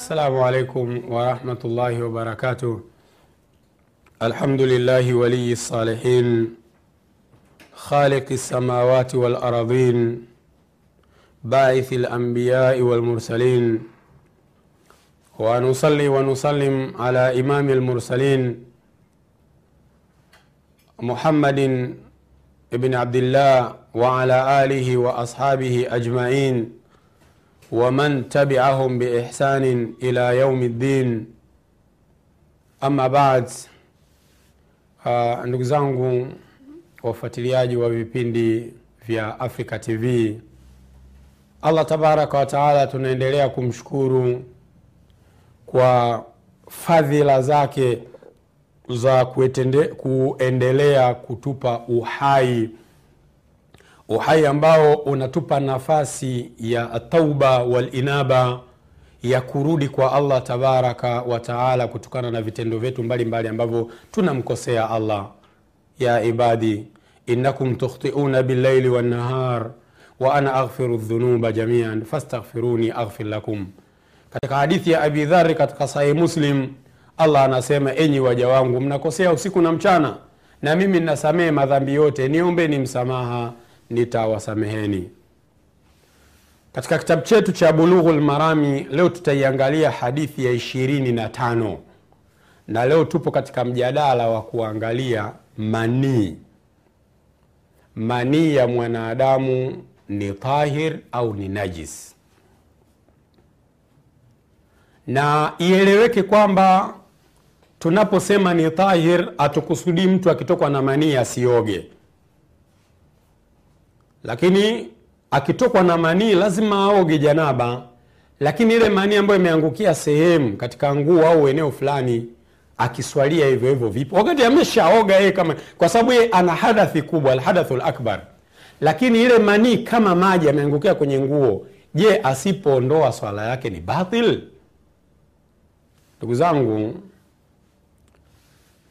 السلام عليكم ورحمة الله وبركاته. الحمد لله ولي الصالحين خالق السماوات والأرضين باعث الأنبياء والمرسلين ونصلي ونسلم على إمام المرسلين محمد بن عبد الله وعلى آله وأصحابه أجمعين. ومن تبعهم بإحسان إلى يوم الدين ama baad uh, ndugu zangu wafuatiliaji wa vipindi vya africa tv allah tabaraka wataala tunaendelea kumshukuru kwa fadhila zake za kuetende, kuendelea kutupa uhai uhai ambao unatupa nafasi ya tauba walinaba ya kurudi kwa allah tabaraka wataala kutokana na vitendo vyetu mbalimbali ambavyo tunamkosea allah. Ya ibadi innakum tukhtiuna billaili wannahar wa ana aghfiru dhunuba jamian fastaghfiruni aghfir lakum. Katika hadithi ya abi dhari katika sahihi muslim allah anasema enyi waja wangu mnakosea usiku na mchana na mimi nasamehe madhambi yote niombeni msamaha nitawasameheni. Katika kitabu chetu cha bulughu lmarami leo tutaiangalia hadithi ya ishirini na tano. Na leo tupo katika mjadala wa kuangalia manii manii ya mwanadamu ni tahir au ni najis. Na ieleweke kwamba tunaposema ni tahir hatukusudii mtu akitokwa na manii asioge lakini akitokwa na manii lazima aoge janaba. Lakini ile manii ambayo imeangukia sehemu katika nguo au eneo fulani akiswalia hivyo hivyo vipo. Wakati ameshaoga yeye kama kwa sababu yeye ana hadathi kubwa alhadathu lakbar lakini ile manii kama maji ameangukia kwenye nguo je asipoondoa swala yake ni batil? Ndugu zangu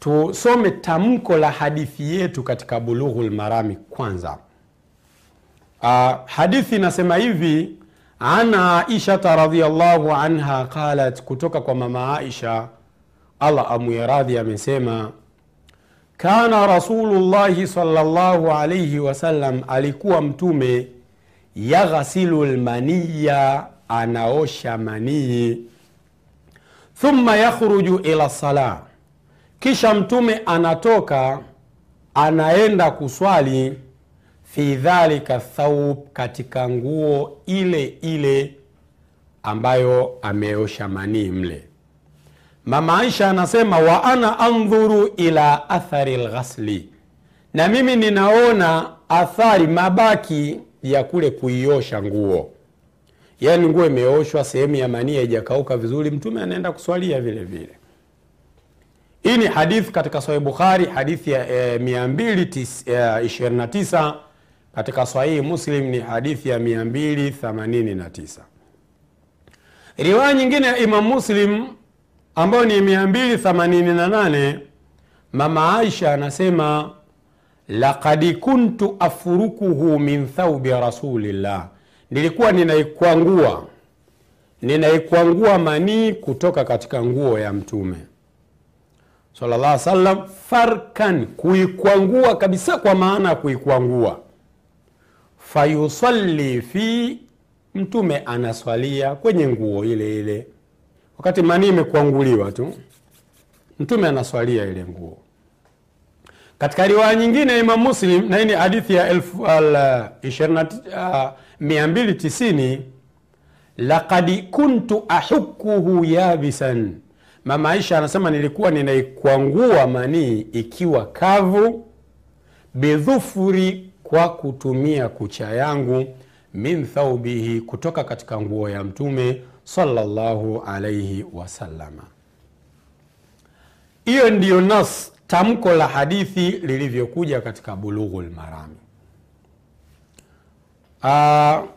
tusome tamko la hadithi yetu katika bulughu lmarami kwanza uh, hadithi inasema hivi ana aishata radiallahu anha qalat kutoka kwa mama aisha allah amwie radhi amesema kana rasulullahi salllahu alaihi wasallam alikuwa mtume yaghsilu lmaniya anaosha manii thumma yakhruju ila sala kisha mtume anatoka anaenda kuswali fi dhalika thaub katika nguo ile ile ambayo ameosha manii mle. Mama aisha anasema wa ana andhuru ila athari lghasli na mimi ninaona athari mabaki ya kule kuiosha nguo. Yaani nguo imeoshwa sehemu ya manii haijakauka vizuri mtume anaenda kuswalia vile vile. Hii ni hadithi katika sahih bukhari hadithi ya eh, 229 katika sahihi muslim ni hadithi ya 289 riwaya nyingine ya imam muslim ambayo ni 288 mama aisha anasema lakad kuntu afurukuhu min thaubi rasulillah. Nilikuwa ninaikwangua ninaikwangua manii kutoka katika nguo ya mtume. Sallallahu farkan kuikwangua kabisa kwa maana ya kuikwangua fayusalli fi mtume anaswalia kwenye nguo ile ile. Wakati manii imekwanguliwa tu mtume anaswalia ile nguo. Katika riwaya nyingine imam muslim na hii hadithi ya 290 lakad kuntu ahukuhu yabisan. Mama aisha anasema nilikuwa ninaikwangua manii ikiwa kavu bidhufuri kwa kutumia kucha yangu min thaubihi kutoka katika nguo ya mtume sallallahu alaihi wasallama hiyo ndiyo nas tamko la hadithi lilivyokuja katika bulughu lmarami uh,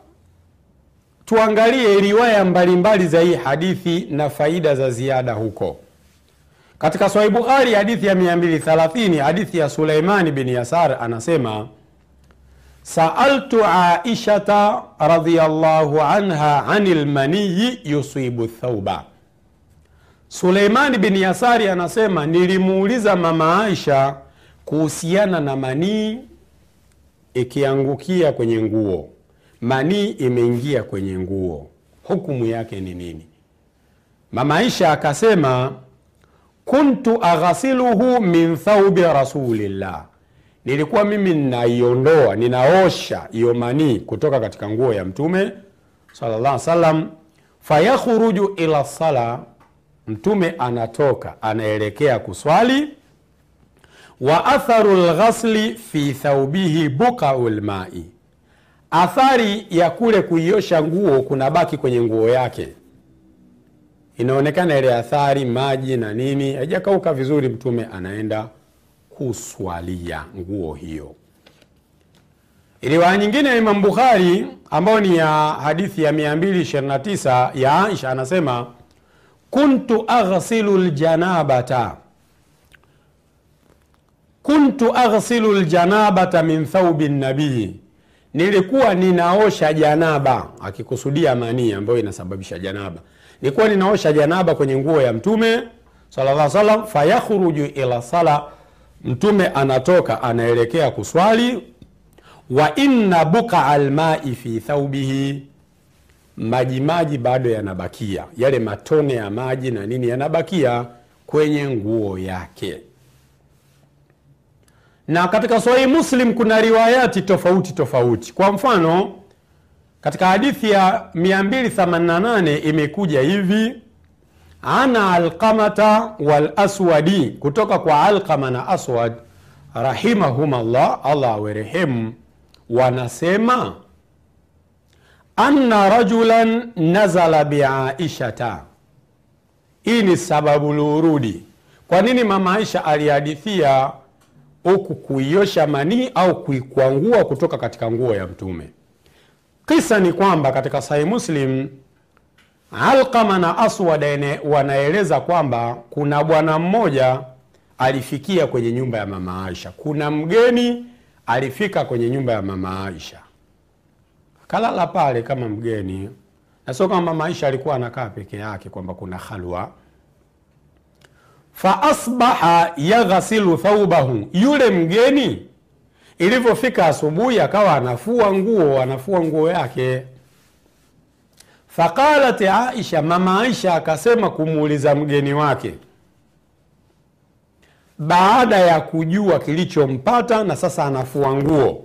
tuangalie riwaya mbalimbali za hii hadithi na faida za ziada huko. Katika sahih bukhari hadithi ya 230 hadithi ya suleimani bin yasar anasema saaltu aishata radiallahu anha ani lmaniyi yusibu thauba suleimani bin yasari anasema nilimuuliza mama aisha kuhusiana na manii ikiangukia kwenye nguo. Manii imeingia kwenye nguo. Hukumu yake ni nini? Mama aisha akasema kuntu aghasiluhu min thaubi rasulillah nilikuwa mimi ninaiondoa ninaosha hiyo manii kutoka katika nguo ya mtume sallallahu fayakhruju ila sala mtume anatoka anaelekea kuswali. Wa atharu lghasli fi thaubihi bukau lmai athari ya kule kuiosha nguo kunabaki kwenye nguo yake. Inaonekana ile athari maji na nini haijakauka vizuri mtume anaenda kuswalia nguo hiyo. Riwaya nyingine ya imam bukhari ambayo ni ya hadithi ya 229 ya aisha anasema kuntu aghsilu ljanabata kuntu aghsilu ljanabata min thaubi nabii nilikuwa ninaosha janaba. Akikusudia manii ambayo inasababisha janaba. Nilikuwa ninaosha janaba kwenye nguo ya mtume sallallahu salam fayakhruju ila sala mtume anatoka anaelekea kuswali wa inna bukaa lmai fi thaubihi majimaji bado yanabakia. Yale matone ya maji na nini yanabakia kwenye nguo yake. Na katika sahihi muslim kuna riwayati tofauti tofauti. Kwa mfano katika hadithi ya 288 imekuja hivi ana alqamata walaswadi kutoka kwa alqama na aswad rahimahumallah, allah awerehemu wanasema anna rajulan nazala biaishata hii ni sababu lurudi kwa nini mama aisha alihadithia huku kuiosha manii au kuikwangua kutoka katika nguo ya mtume? Kisa ni kwamba katika sahi muslim alqama na aswad wanaeleza kwamba kuna bwana mmoja alifikia kwenye nyumba ya mama aisha. Kuna mgeni alifika kwenye nyumba ya mama aisha. Kalala pale kama mgeni na sio kama mama aisha alikuwa anakaa peke yake kwamba kuna halwa faasbaha yaghsilu thaubahu yule mgeni ilivyofika asubuhi akawa anafua nguo anafua nguo yake faqalat aisha mama aisha akasema kumuuliza mgeni wake baada ya kujua kilichompata na sasa anafua nguo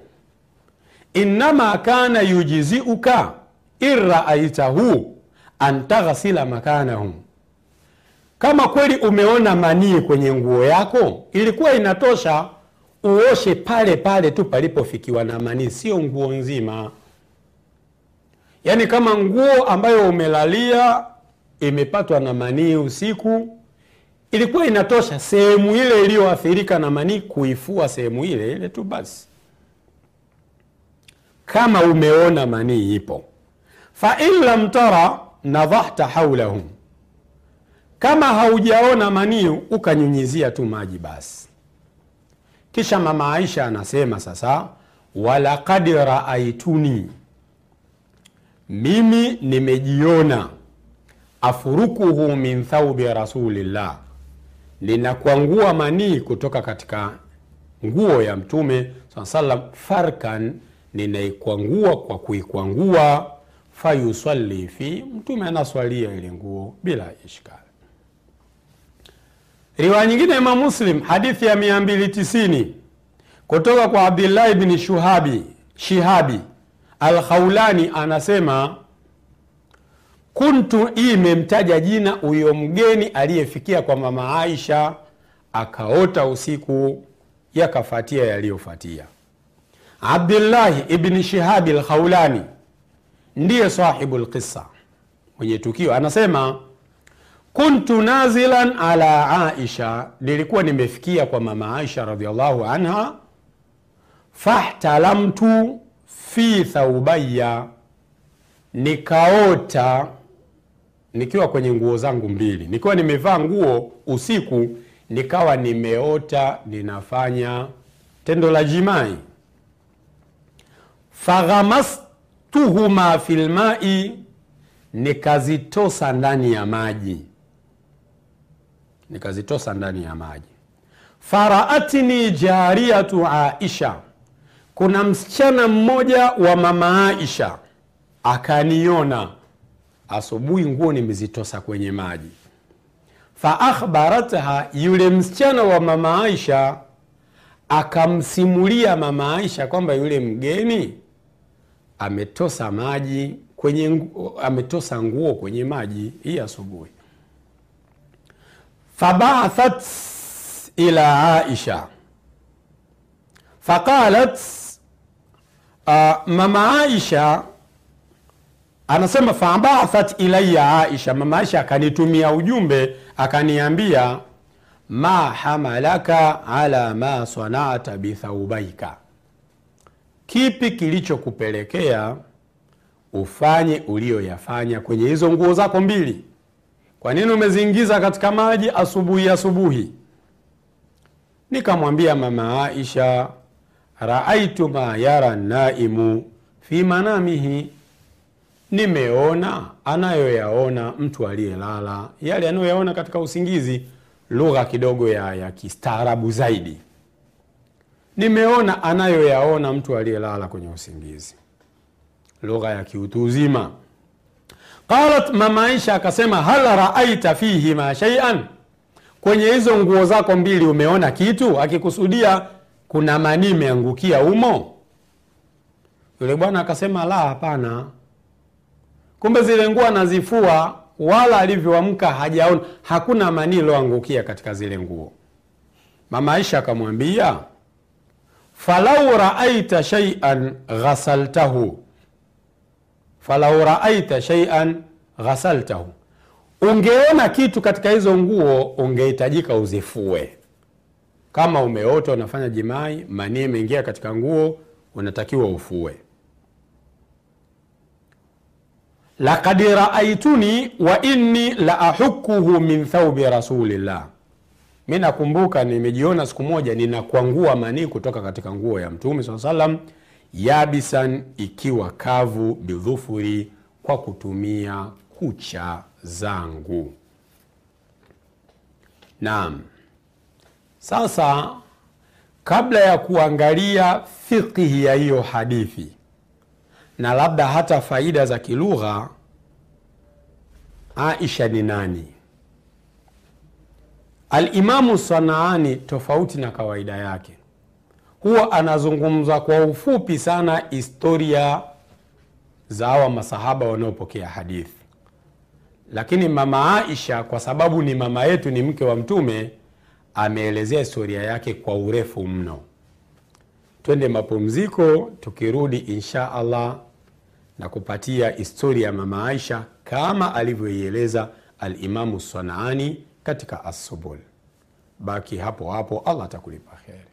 innama kana yujiziuka in raaitahu an taghsila makanahu kama kweli umeona manii kwenye nguo yako ilikuwa inatosha uoshe pale pale tu palipofikiwa na manii sio nguo nzima yaani kama nguo ambayo umelalia imepatwa na manii usiku ilikuwa inatosha sehemu ile iliyoathirika na manii kuifua sehemu ile ile tu basi. Kama umeona manii ipo. Fain lam tara nadhahta haulahu kama haujaona manii ukanyunyizia tu maji basi. Kisha mama aisha anasema sasa walaqad raaituni mimi nimejiona. Afurukuhu min thaubi rasulillah. Ninakwangua manii kutoka katika nguo ya mtume saa salam farkan ninaikwangua kwa kuikwangua. Fayusalli fi mtume anaswalia ile nguo bila ishkali. Riwaya nyingine imam muslim hadithi ya 290 kutoka kwa abdillahi bni shuhabi shihabi alkhaulani anasema kuntu hii imemtaja jina huyo mgeni aliyefikia kwa mama aisha akaota usiku yakafatia yaliyofatia. Abdullahi ibni shihabi alkhaulani ndiye sahibu lqissa mwenye tukio. Anasema kuntu nazilan ala aisha nilikuwa nimefikia kwa mama aisha radhiallahu anha fahtalamtu fi thaubaya nikaota nikiwa kwenye nguo zangu mbili. Nikiwa nimevaa nguo usiku nikawa nimeota ninafanya tendo la jimai. Faghamastuhuma filmai nikazitosa ndani ya maji. Nikazitosa ndani ya maji. Faraatni jariyatu aisha kuna msichana mmoja wa mama aisha akaniona. Asubuhi nguo nimezitosa kwenye maji. Faakhbaratha yule msichana wa mama aisha akamsimulia mama aisha kwamba yule mgeni ametosa maji kwenye ametosa nguo kwenye maji hii asubuhi. Fabaathat ila aisha faqalat uh, mama aisha anasema fabathat ilaya aisha. Mama aisha akanitumia ujumbe akaniambia ma hamalaka ala ma sanata bithaubaika kipi kilichokupelekea ufanye ulioyafanya kwenye hizo nguo zako mbili? Kwa nini umeziingiza katika maji asubuhi asubuhi? Nikamwambia mama aisha raaitu ma yara naimu. Fi manamihi. Nimeona anayoyaona mtu aliyelala. Yale anayoyaona katika usingizi lugha kidogo ya, ya kistaarabu zaidi. Nimeona anayoyaona mtu aliyelala kwenye usingizi. Lugha ya kiutu uzima. Qalat mama akasema hal raaita fihima shaian kwenye hizo nguo zako mbili umeona kitu? Akikusudia kuna manii imeangukia umo yule bwana akasema la hapana. Kumbe zile nguo anazifua wala alivyoamka hajaona. Hakuna manii iloangukia katika zile nguo. Mama aisha akamwambia falau raaita shaian ghasaltahu. Falau raaita shaian ghasaltahu. Ungeona kitu katika hizo nguo ungehitajika uzifue kama umeota unafanya jimai manii imeingia katika nguo unatakiwa ufue. Lakad raaituni wa inni la ahukuhu min thaubi rasulillah. Mi nakumbuka nimejiona siku moja ninakwangua manii kutoka katika nguo ya mtume saa salam yabisan ikiwa kavu bidhufuri kwa kutumia kucha zangu. Naam sasa kabla ya kuangalia fikihi ya hiyo hadithi na labda hata faida za kilugha aisha ni nani? Alimamu sanaani tofauti na kawaida yake. Huwa anazungumza kwa ufupi sana historia za hawa masahaba wanaopokea hadithi. Lakini mama aisha kwa sababu ni mama yetu ni mke wa mtume ameelezea historia yake kwa urefu mno. Twende mapumziko tukirudi insha allah na kupatia historia ya mama aisha kama alivyoieleza alimamu sanaani katika assubul. Baki hapo hapo allah atakulipa kheri